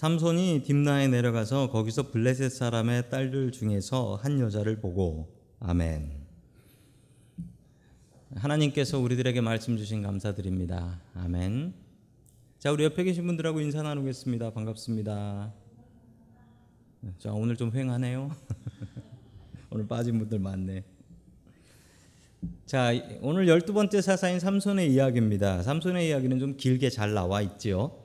삼손이 딥나에 내려가서 거기서 블레셋 사람의 딸들 중에서 한 여자를 보고 아멘. 하나님께서 우리들에게 말씀 주신 감사드립니다. 아멘. 자, 우리 옆에 계신 분들하고 인사 나누겠습니다. 반갑습니다. 자, 오늘 좀 휑하네요. 오늘 빠진 분들 많네. 자, 오늘 열두 번째 사사인 삼손의 이야기입니다. 삼손의 이야기는 좀 길게 잘 나와 있지요.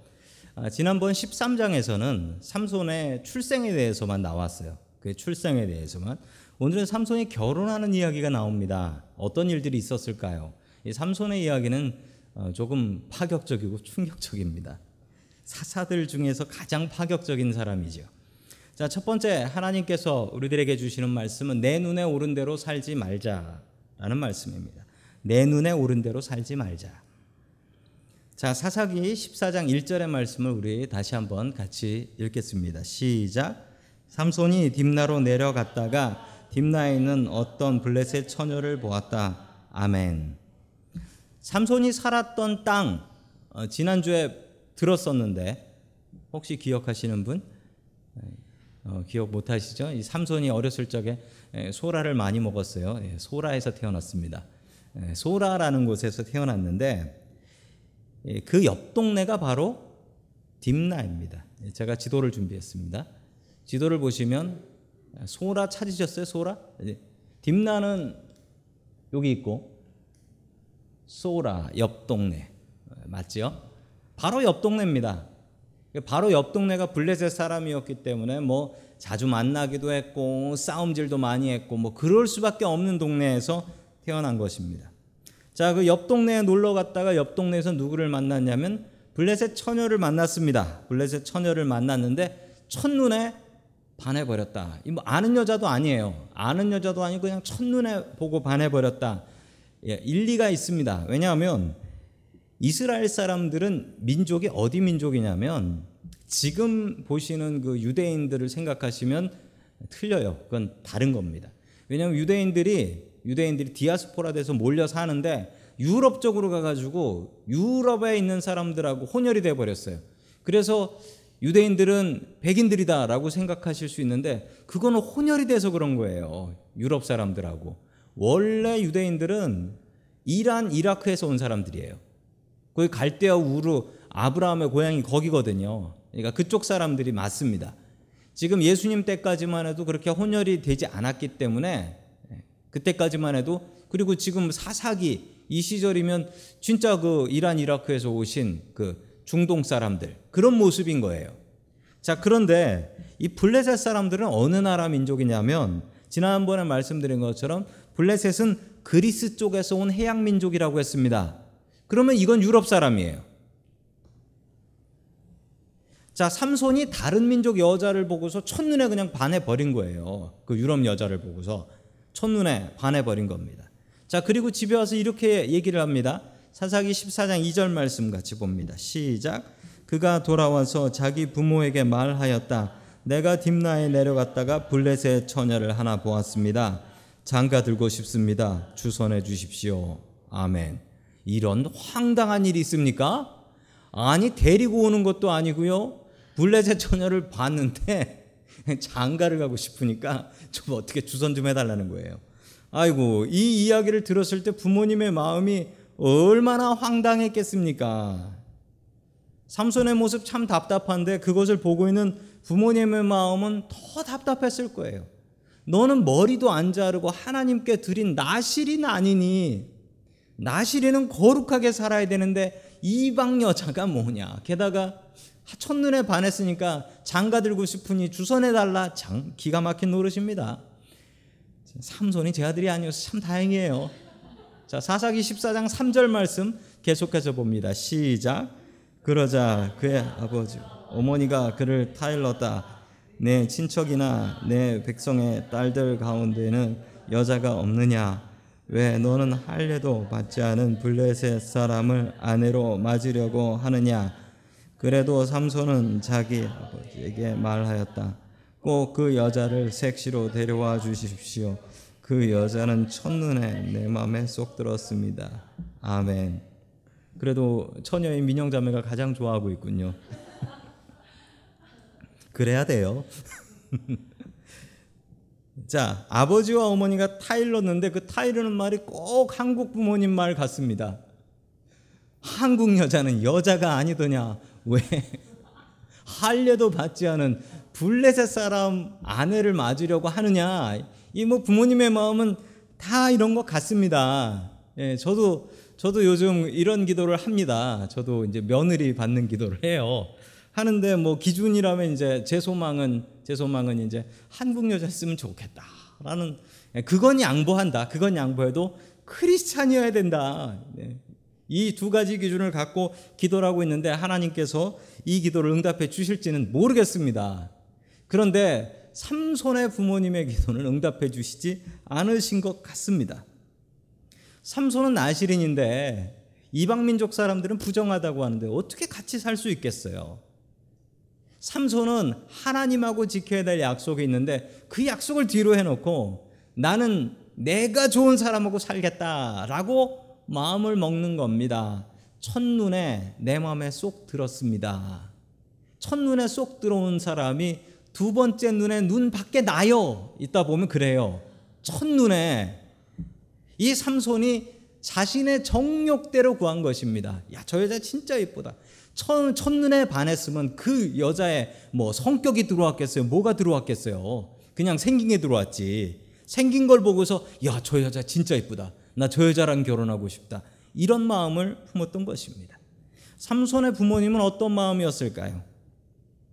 아, 지난번 13장에서는 삼손의 출생에 대해서만 나왔어요. 그 출생에 대해서만. 오늘은 삼손이 결혼하는 이야기가 나옵니다. 어떤 일들이 있었을까요? 이 삼손의 이야기는 어, 조금 파격적이고 충격적입니다. 사사들 중에서 가장 파격적인 사람이죠. 자, 첫 번째 하나님께서 우리들에게 주시는 말씀은 내 눈에 오른 대로 살지 말자라는 말씀입니다. 내 눈에 오른 대로 살지 말자. 자, 사사기 14장 1절의 말씀을 우리 다시 한번 같이 읽겠습니다. 시작. 삼손이 딥나로 내려갔다가 딥나에 있는 어떤 블레셋 처녀를 보았다. 아멘. 삼손이 살았던 땅 어, 지난주에 들었었는데 혹시 기억하시는 분? 어, 기억 못 하시죠? 이 삼손이 어렸을 적에 에, 소라를 많이 먹었어요. 예, 소라에서 태어났습니다. 에, 소라라는 곳에서 태어났는데 예, 그 옆 동네가 바로 딥나입니다. 예, 제가 지도를 준비했습니다. 지도를 보시면 소라 찾으셨어요? 소라? 딥나는 여기 있고 소라 옆 동네 맞지요? 바로 옆 동네입니다. 바로 옆 동네가 블레셋 사람이었기 때문에 뭐 자주 만나기도 했고 싸움질도 많이 했고 뭐 그럴 수밖에 없는 동네에서 태어난 것입니다. 자, 그 옆 동네에 놀러 갔다가 옆 동네에서 누구를 만났냐면 블레셋 처녀를 만났습니다. 블레셋 처녀를 만났는데 첫눈에 반해 버렸다. 뭐 아는 여자도 아니에요. 아는 여자도 아니고 그냥 첫눈에 보고 반해 버렸다. 예, 일리가 있습니다. 왜냐하면 이스라엘 사람들은 민족이 어디 민족이냐면 지금 보시는 그 유대인들을 생각하시면 틀려요. 그건 다른 겁니다. 왜냐하면 유대인들이 유대인들이 디아스포라 돼서 몰려 사는데 유럽 쪽으로 가가지고 유럽에 있는 사람들하고 혼혈이 돼 버렸어요. 그래서 유대인들은 백인들이다라고 생각하실 수 있는데 그거는 혼혈이 돼서 그런 거예요. 유럽 사람들하고. 원래 유대인들은 이란, 이라크에서 온 사람들이에요. 거기 갈대아 우르 아브라함의 고향이 거기거든요. 그러니까 그쪽 사람들이 맞습니다. 지금 예수님 때까지만 해도 그렇게 혼혈이 되지 않았기 때문에 예, 그때까지만 해도 그리고 지금 사사기 이 시절이면 진짜 그 이란 이라크에서 오신 그 중동 사람들 그런 모습인 거예요. 자, 그런데 이 블레셋 사람들은 어느 나라 민족이냐면 지난번에 말씀드린 것처럼 블레셋은 그리스 쪽에서 온 해양 민족이라고 했습니다. 그러면 이건 유럽 사람이에요. 자, 삼손이 다른 민족 여자를 보고서 첫눈에 그냥 반해 버린 거예요. 그 유럽 여자를 보고서 첫눈에 반해 버린 겁니다. 자, 그리고 집에 와서 이렇게 얘기를 합니다. 사사기 14장 2절 말씀 같이 봅니다. 시작. 그가 돌아와서 자기 부모에게 말하였다. 내가 딥나에 내려갔다가 블레셋 처녀를 하나 보았습니다. 장가 들고 싶습니다. 주선해 주십시오. 아멘. 이런 황당한 일이 있습니까? 아니 데리고 오는 것도 아니고요. 블레셋 처녀를 봤는데 장가를 가고 싶으니까 좀 어떻게 주선 좀 해달라는 거예요. 아이고 이 이야기를 들었을 때 부모님의 마음이 얼마나 황당했겠습니까? 삼손의 모습 참 답답한데 그것을 보고 있는 부모님의 마음은 더 답답했을 거예요. 너는 머리도 안 자르고 하나님께 드린 나실이 아니니 나실이는 거룩하게 살아야 되는데 이방 여자가 뭐냐? 게다가 첫눈에 반했으니까 장가 들고 싶으니 주선해 달라. 장 기가 막힌 노릇입니다. 삼손이 제 아들이 아니어서 참 다행이에요. 자, 사사기 14장 3절 말씀 계속해서 봅니다. 시작. 그러자 그의 아버지 어머니가 그를 타일렀다. 내 친척이나 내 백성의 딸들 가운데는 여자가 없느냐? 왜 너는 할례도 받지 않은 블레셋 사람을 아내로 맞으려고 하느냐? 그래도 삼손은 자기 아버지에게 말하였다. 꼭 그 여자를 색시로 데려와 주십시오. 그 여자는 첫눈에 내 마음에 쏙 들었습니다. 아멘. 그래도 처녀인 민영 자매가 가장 좋아하고 있군요. 그래야 돼요. 자, 아버지와 어머니가 타일렀는데 그 타이르는 말이 꼭 한국 부모님 말 같습니다. 한국 여자는 여자가 아니더냐? 왜? 할례도 받지 않은 블레셋 사람 아내를 맞으려고 하느냐? 이 뭐 부모님의 마음은 다 이런 것 같습니다. 예, 저도 저도 요즘 이런 기도를 합니다. 저도 이제 며느리 받는 기도를 해요. 하는데 뭐 기준이라면 이제 제 소망은 제 소망은 이제 한국 여자였으면 좋겠다라는 예, 그건 양보한다. 그건 양보해도 크리스찬이어야 된다. 네. 이 두 가지 기준을 갖고 기도를 하고 있는데 하나님께서 이 기도를 응답해 주실지는 모르겠습니다. 그런데 삼손의 부모님의 기도는 응답해 주시지 않으신 것 같습니다. 삼손은 나시린인데 이방 민족 사람들은 부정하다고 하는데 어떻게 같이 살 수 있겠어요? 삼손은 하나님하고 지켜야 될 약속이 있는데 그 약속을 뒤로 해놓고 나는 내가 좋은 사람하고 살겠다라고 마음을 먹는 겁니다. 첫눈에 내 마음에 쏙 들었습니다. 첫눈에 쏙 들어온 사람이 두 번째 눈에 눈 밖에 나요. 있다 보면 그래요. 첫눈에 이 삼손이 자신의 정욕대로 구한 것입니다. 야, 저 여자 진짜 예쁘다. 첫, 첫눈에 반했으면 그 여자의 뭐 성격이 들어왔겠어요? 뭐가 들어왔겠어요? 그냥 생긴 게 들어왔지. 생긴 걸 보고서 야, 저 여자 진짜 예쁘다. 나 저 여자랑 결혼하고 싶다. 이런 마음을 품었던 것입니다. 삼손의 부모님은 어떤 마음이었을까요?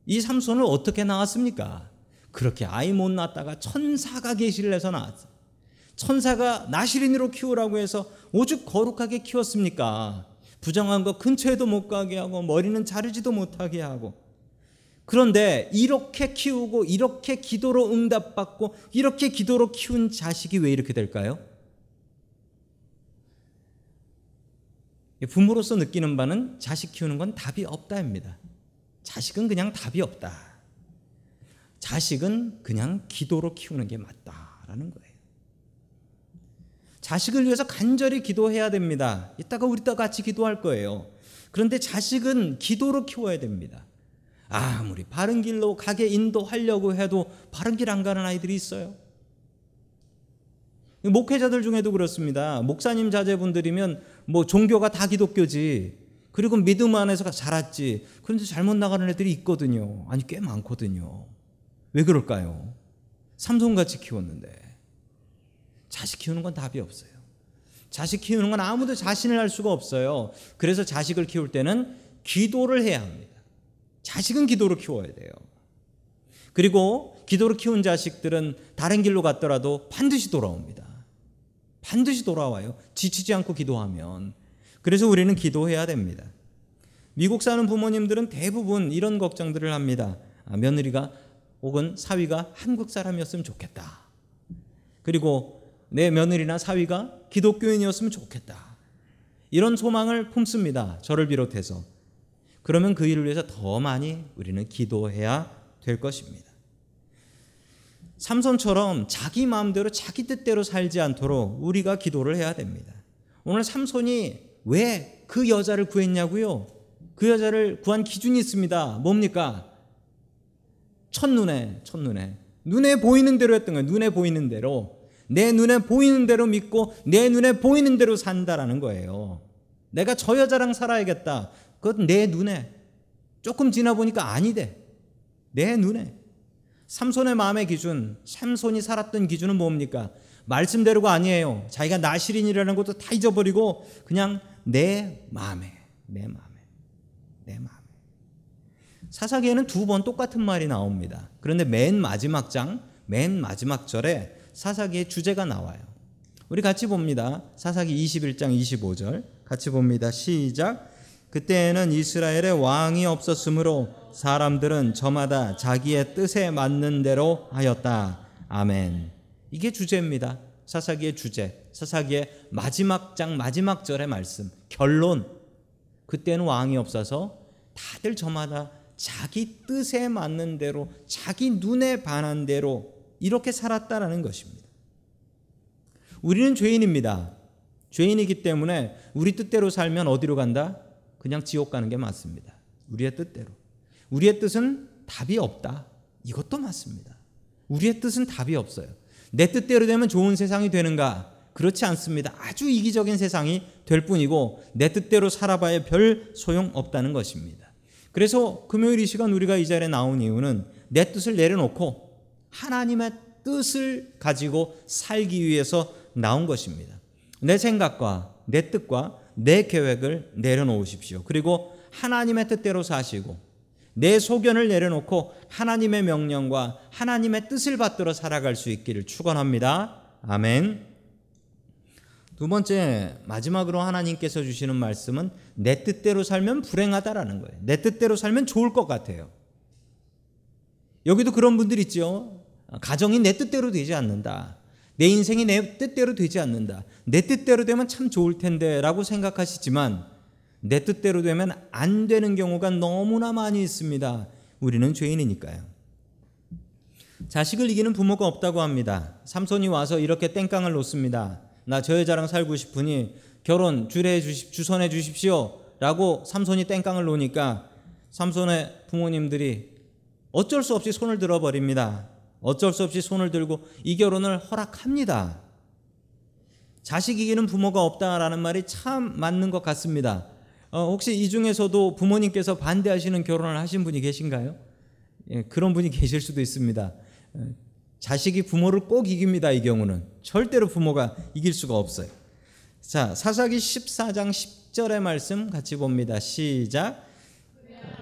이 삼손을 어떻게 낳았습니까? 그렇게 아이 못 낳다가 천사가 계시를 해서 낳았어요. 천사가 나시린으로 키우라고 해서 오죽 거룩하게 키웠습니까? 부정한 거 근처에도 못 가게 하고 머리는 자르지도 못하게 하고 그런데 이렇게 키우고 이렇게 기도로 응답받고 이렇게 기도로 키운 자식이 왜 이렇게 될까요? 부모로서 느끼는 바는 자식 키우는 건 답이 없다입니다. 자식은 그냥 답이 없다. 자식은 그냥 기도로 키우는 게 맞다라는 거예요. 자식을 위해서 간절히 기도해야 됩니다. 이따가 우리 또 같이 기도할 거예요. 그런데 자식은 기도로 키워야 됩니다. 아무리 바른 길로 가게 인도하려고 해도 바른 길 안 가는 아이들이 있어요. 목회자들 중에도 그렇습니다. 목사님 자제분들이면 뭐 종교가 다 기독교지. 그리고 믿음 안에서 자랐지. 그런데 잘못 나가는 애들이 있거든요. 아니 꽤 많거든요. 왜 그럴까요? 삼손같이 키웠는데. 자식 키우는 건 답이 없어요. 자식 키우는 건 아무도 자신을 할 수가 없어요. 그래서 자식을 키울 때는 기도를 해야 합니다. 자식은 기도로 키워야 돼요. 그리고 기도로 키운 자식들은 다른 길로 갔더라도 반드시 돌아옵니다. 반드시 돌아와요. 지치지 않고 기도하면. 그래서 우리는 기도해야 됩니다. 미국 사는 부모님들은 대부분 이런 걱정들을 합니다. 아, 며느리가 혹은 사위가 한국 사람이었으면 좋겠다. 그리고 내 며느리나 사위가 기독교인이었으면 좋겠다. 이런 소망을 품습니다. 저를 비롯해서. 그러면 그 일을 위해서 더 많이 우리는 기도해야 될 것입니다. 삼손처럼 자기 마음대로 자기 뜻대로 살지 않도록 우리가 기도를 해야 됩니다. 오늘 삼손이 왜 그 여자를 구했냐고요? 그 여자를 구한 기준이 있습니다. 뭡니까? 첫눈에, 첫눈에. 눈에 보이는 대로 했던 거예요. 눈에 보이는 대로. 내 눈에 보이는 대로 믿고 내 눈에 보이는 대로 산다라는 거예요. 내가 저 여자랑 살아야겠다. 그것 내 눈에. 조금 지나 보니까 아니대. 내 눈에. 삼손의 마음의 기준, 삼손이 살았던 기준은 뭡니까? 말씀대로가 아니에요. 자기가 나시린이라는 것도 다 잊어버리고 그냥 내 마음에, 내 마음에, 내 마음에. 사사기에는 두 번 똑같은 말이 나옵니다. 그런데 맨 마지막 장, 맨 마지막 절에 사사기의 주제가 나와요. 우리 같이 봅니다. 사사기 21장 25절 같이 봅니다. 시작. 그때에는 이스라엘에 왕이 없었으므로 사람들은 저마다 자기의 뜻에 맞는 대로 하였다. 아멘. 이게 주제입니다. 사사기의 주제. 사사기의 마지막 장 마지막 절의 말씀. 결론. 그때는 왕이 없어서 다들 저마다 자기 뜻에 맞는 대로 자기 눈에 반한 대로 이렇게 살았다라는 것입니다. 우리는 죄인입니다. 죄인이기 때문에 우리 뜻대로 살면 어디로 간다? 그냥 지옥 가는 게 맞습니다. 우리의 뜻대로. 우리의 뜻은 답이 없다. 이것도 맞습니다. 우리의 뜻은 답이 없어요. 내 뜻대로 되면 좋은 세상이 되는가? 그렇지 않습니다. 아주 이기적인 세상이 될 뿐이고 내 뜻대로 살아봐야 별 소용 없다는 것입니다. 그래서 금요일 이 시간 우리가 이 자리에 나온 이유는 내 뜻을 내려놓고 하나님의 뜻을 가지고 살기 위해서 나온 것입니다. 내 생각과 내 뜻과 내 계획을 내려놓으십시오. 그리고 하나님의 뜻대로 사시고 내 소견을 내려놓고 하나님의 명령과 하나님의 뜻을 받들어 살아갈 수 있기를 축원합니다. 아멘. 두 번째 마지막으로 하나님께서 주시는 말씀은 내 뜻대로 살면 불행하다라는 거예요. 내 뜻대로 살면 좋을 것 같아요. 여기도 그런 분들 있죠. 가정이 내 뜻대로 되지 않는다. 내 인생이 내 뜻대로 되지 않는다. 내 뜻대로 되면 참 좋을 텐데라고 생각하시지만 내 뜻대로 되면 안 되는 경우가 너무나 많이 있습니다. 우리는 죄인이니까요. 자식을 이기는 부모가 없다고 합니다. 삼손이 와서 이렇게 땡깡을 놓습니다. 나 저 여자랑 살고 싶으니 결혼 주례해 주십 주선해 주십시오라고 삼손이 땡깡을 놓으니까 삼손의 부모님들이 어쩔 수 없이 손을 들어 버립니다. 어쩔 수 없이 손을 들고 이 결혼을 허락합니다. 자식 이기는 부모가 없다라는 말이 참 맞는 것 같습니다. 어, 혹시 이 중에서도 부모님께서 반대하시는 결혼을 하신 분이 계신가요? 예, 그런 분이 계실 수도 있습니다. 어, 자식이 부모를 꼭 이깁니다. 이 경우는 절대로 부모가 이길 수가 없어요. 자, 사사기 14장 10절의 말씀 같이 봅니다. 시작.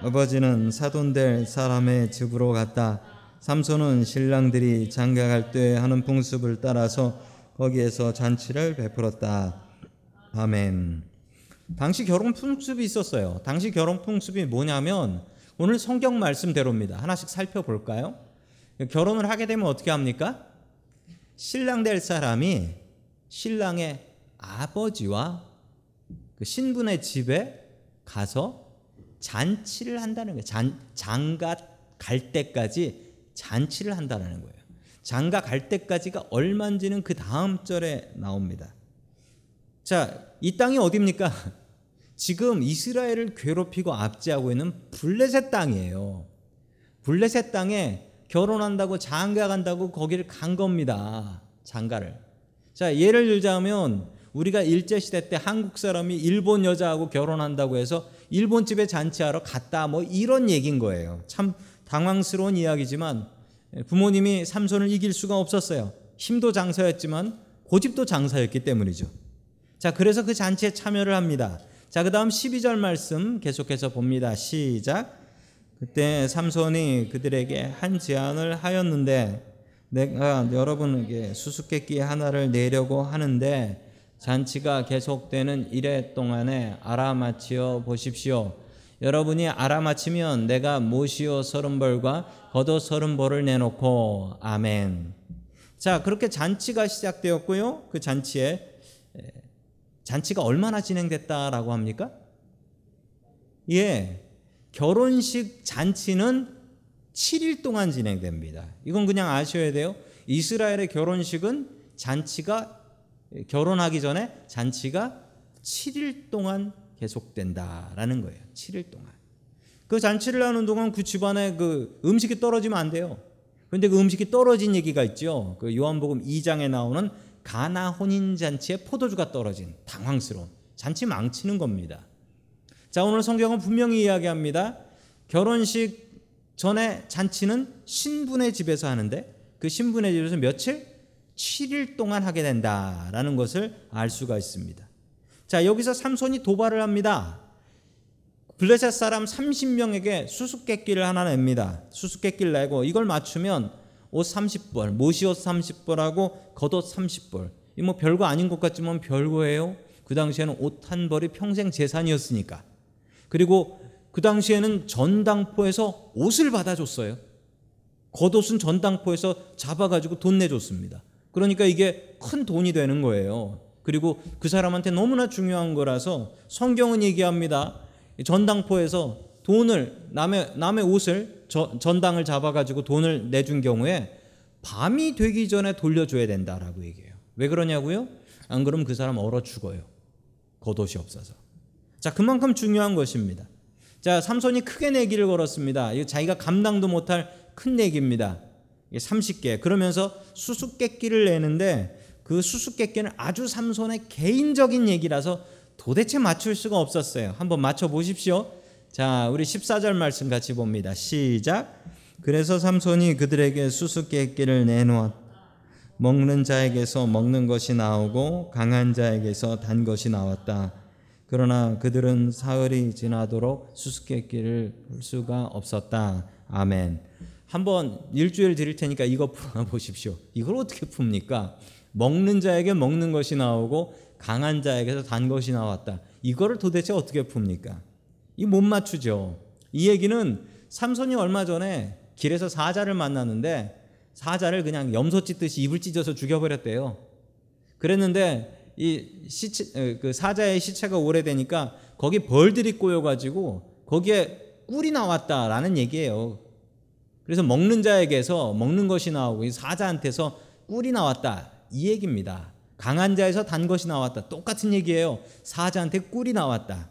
아버지는 사돈될 사람의 집으로 갔다. 삼손은 신랑들이 장가갈 때 하는 풍습을 따라서 거기에서 잔치를 베풀었다. 아멘. 당시 결혼 풍습이 있었어요. 당시 결혼 풍습이 뭐냐면 오늘 성경 말씀대로입니다. 하나씩 살펴볼까요? 결혼을 하게 되면 어떻게 합니까? 신랑 될 사람이 신랑의 아버지와 그 신분의 집에 가서 잔치를 한다는 거예요. 잔, 장가 갈 때까지 잔치를 한다는 거예요. 장가 갈 때까지가 얼마인지는 그 다음 절에 나옵니다. 자, 이 땅이 어디입니까? 지금 이스라엘을 괴롭히고 압제하고 있는 블레셋 땅이에요. 블레셋 땅에 결혼한다고 장가 간다고 거기를 간 겁니다. 장가를. 자, 예를 들자면 우리가 일제 시대 때 한국 사람이 일본 여자하고 결혼한다고 해서 일본 집에 잔치하러 갔다 뭐 이런 얘기인 거예요. 참 당황스러운 이야기지만 부모님이 삼손을 이길 수가 없었어요. 힘도 장사였지만 고집도 장사였기 때문이죠. 자, 그래서 그 잔치에 참여를 합니다. 자, 그 다음 12절 말씀 계속해서 봅니다. 시작. 그때 삼손이 그들에게 한 제안을 하였는데 내가 여러분에게 수수께끼 하나를 내려고 하는데 잔치가 계속되는 이래 동안에 알아맞히어 보십시오. 여러분이 알아맞히면 내가 모시오 서른 벌과 겉옷 서른 벌을 내놓고 아멘. 자 그렇게 잔치가 시작되었고요. 그 잔치에 잔치가 얼마나 진행됐다라고 합니까? 예, 결혼식 잔치는 7일 동안 진행됩니다. 이건 그냥 아셔야 돼요. 이스라엘의 결혼식은 잔치가 결혼하기 전에 잔치가 7일 동안 계속된다라는 거예요. 7일 동안. 그 잔치를 하는 동안 그 집안에 그 음식이 떨어지면 안 돼요. 그런데 그 음식이 떨어진 얘기가 있죠. 그 요한복음 2장에 나오는 가나 혼인 잔치에 포도주가 떨어진 당황스러운 잔치 망치는 겁니다. 자, 오늘 성경은 분명히 이야기합니다. 결혼식 전에 잔치는 신분의 집에서 하는데 그 신분의 집에서 며칠? 7일 동안 하게 된다라는 것을 알 수가 있습니다. 자, 여기서 삼손이 도발을 합니다. 블레셋 사람 30명에게 수수께끼를 하나 냅니다. 수수께끼를 내고 이걸 맞추면 옷 30벌, 모시옷 30벌하고 겉옷 30벌. 이 뭐 별거 아닌 것 같지만 별거예요. 그 당시에는 옷 한 벌이 평생 재산이었으니까. 그리고 그 당시에는 전당포에서 옷을 받아줬어요. 겉옷은 전당포에서 잡아가지고 돈 내줬습니다. 그러니까 이게 큰 돈이 되는 거예요. 그리고 그 사람한테 너무나 중요한 거라서 성경은 얘기합니다. 전당포에서 돈을 남의 남의 옷을 저, 전당을 잡아가지고 돈을 내준 경우에 밤이 되기 전에 돌려줘야 된다라고 얘기해요. 왜 그러냐고요? 안 그러면 그 사람 얼어 죽어요. 겉옷이 없어서. 자, 그만큼 중요한 것입니다. 자, 삼손이 크게 내기를 걸었습니다. 자기가 감당도 못할 큰 얘기입니다. 이게 30개. 그러면서 수수께끼를 내는데 그 수수께끼는 아주 삼손의 개인적인 얘기라서 도대체 맞출 수가 없었어요. 한번 맞춰 보십시오. 자, 우리 14절 말씀 같이 봅니다. 시작. 그래서 삼손이 그들에게 수수께끼를 내놓았다. 먹는 자에게서 먹는 것이 나오고 강한 자에게서 단 것이 나왔다. 그러나 그들은 사흘이 지나도록 수수께끼를 풀 수가 없었다. 아멘. 한번 일주일 드릴 테니까 이거 풀어 보십시오. 이걸 어떻게 풉니까? 먹는 자에게 먹는 것이 나오고 강한 자에게서 단 것이 나왔다. 이거를 도대체 어떻게 풉니까? 이 못 맞추죠. 이 얘기는 삼손이 얼마 전에 길에서 사자를 만났는데 사자를 그냥 염소 찢듯이 입을 찢어서 죽여버렸대요. 그랬는데 이 시체 그 사자의 시체가 오래되니까 거기 벌들이 꼬여가지고 거기에 꿀이 나왔다라는 얘기예요. 그래서 먹는 자에게서 먹는 것이 나오고 이 사자한테서 꿀이 나왔다 이 얘기입니다. 강한 자에서 단 것이 나왔다 똑같은 얘기예요. 사자한테 꿀이 나왔다.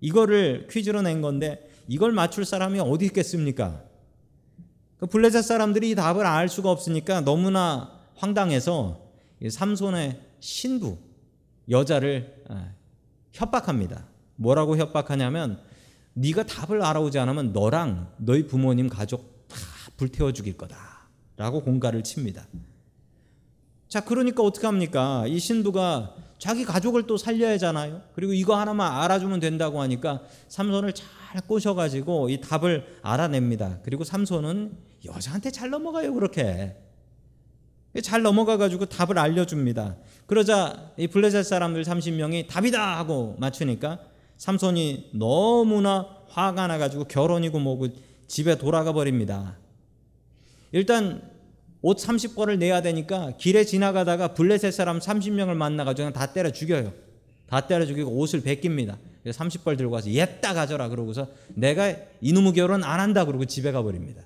이거를 퀴즈로 낸 건데 이걸 맞출 사람이 어디 있겠습니까? 그 블레셋 사람들이 이 답을 알 수가 없으니까 너무나 황당해서 삼손의 신부 여자를 협박합니다. 뭐라고 협박하냐면 네가 답을 알아오지 않으면 너랑 너희 부모님 가족 다 불태워 죽일 거다라고 공갈을 칩니다. 자, 그러니까 어떻게 합니까? 이 신부가 자기 가족을 또 살려야 하잖아요. 그리고 이거 하나만 알아주면 된다고 하니까 삼손을 잘 꼬셔가지고 이 답을 알아냅니다. 그리고 삼손은 여자한테 잘 넘어가요, 그렇게. 잘 넘어가가지고 답을 알려줍니다. 그러자 이 블레셋 사람들 30명이 답이다 하고 맞추니까 삼손이 너무나 화가 나가지고 결혼이고 뭐고 집에 돌아가 버립니다. 일단 옷 30벌을 내야 되니까 길에 지나가다가 블레셋 사람 30명을 만나가지고 다 때려 죽여요. 다 때려 죽이고 옷을 벗깁니다. 30벌 들고 와서 옛다 가져라 그러고서 내가 이놈의 결혼 안 한다 그러고 집에 가버립니다.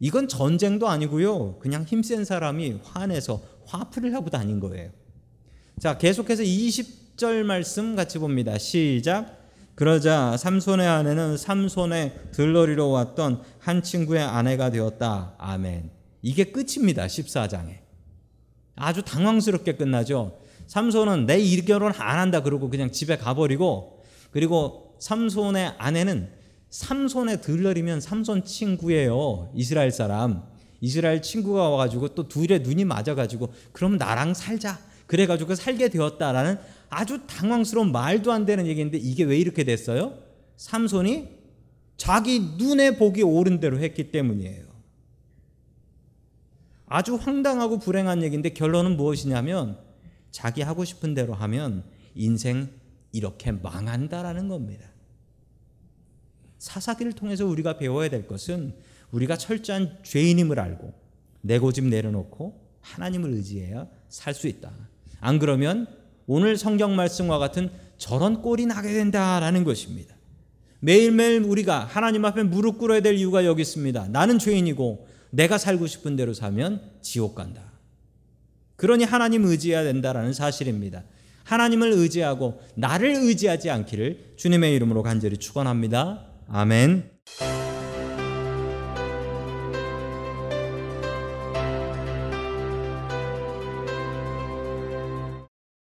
이건 전쟁도 아니고요. 그냥 힘센 사람이 화내서 화풀이를 하고 다닌 거예요. 자, 계속해서 20절 말씀 같이 봅니다. 시작. 그러자 삼손의 아내는 삼손의 들러리로 왔던 한 친구의 아내가 되었다. 아멘. 이게 끝입니다. 14장에. 아주 당황스럽게 끝나죠. 삼손은 내이 결혼 안 한다 그러고 그냥 집에 가버리고 그리고 삼손의 아내는 삼손의 들러리면 삼손 친구예요. 이스라엘 사람. 이스라엘 친구가 와가지고 또 둘의 눈이 맞아가지고 그럼 나랑 살자. 그래가지고 살게 되었다라는 아주 당황스러운 말도 안 되는 얘기인데 이게 왜 이렇게 됐어요? 삼손이 자기 눈에 보기 옳은 대로 했기 때문이에요. 아주 황당하고 불행한 얘기인데 결론은 무엇이냐면 자기 하고 싶은 대로 하면 인생 이렇게 망한다라는 겁니다. 사사기를 통해서 우리가 배워야 될 것은 우리가 철저한 죄인임을 알고 내 고집 내려놓고 하나님을 의지해야 살 수 있다. 안 그러면 오늘 성경 말씀과 같은 저런 꼴이 나게 된다라는 것입니다. 매일매일 우리가 하나님 앞에 무릎 꿇어야 될 이유가 여기 있습니다. 나는 죄인이고 내가 살고 싶은 대로 살면 지옥 간다. 그러니 하나님 의지해야 된다라는 사실입니다. 하나님을 의지하고 나를 의지하지 않기를 주님의 이름으로 간절히 축원합니다. 아멘.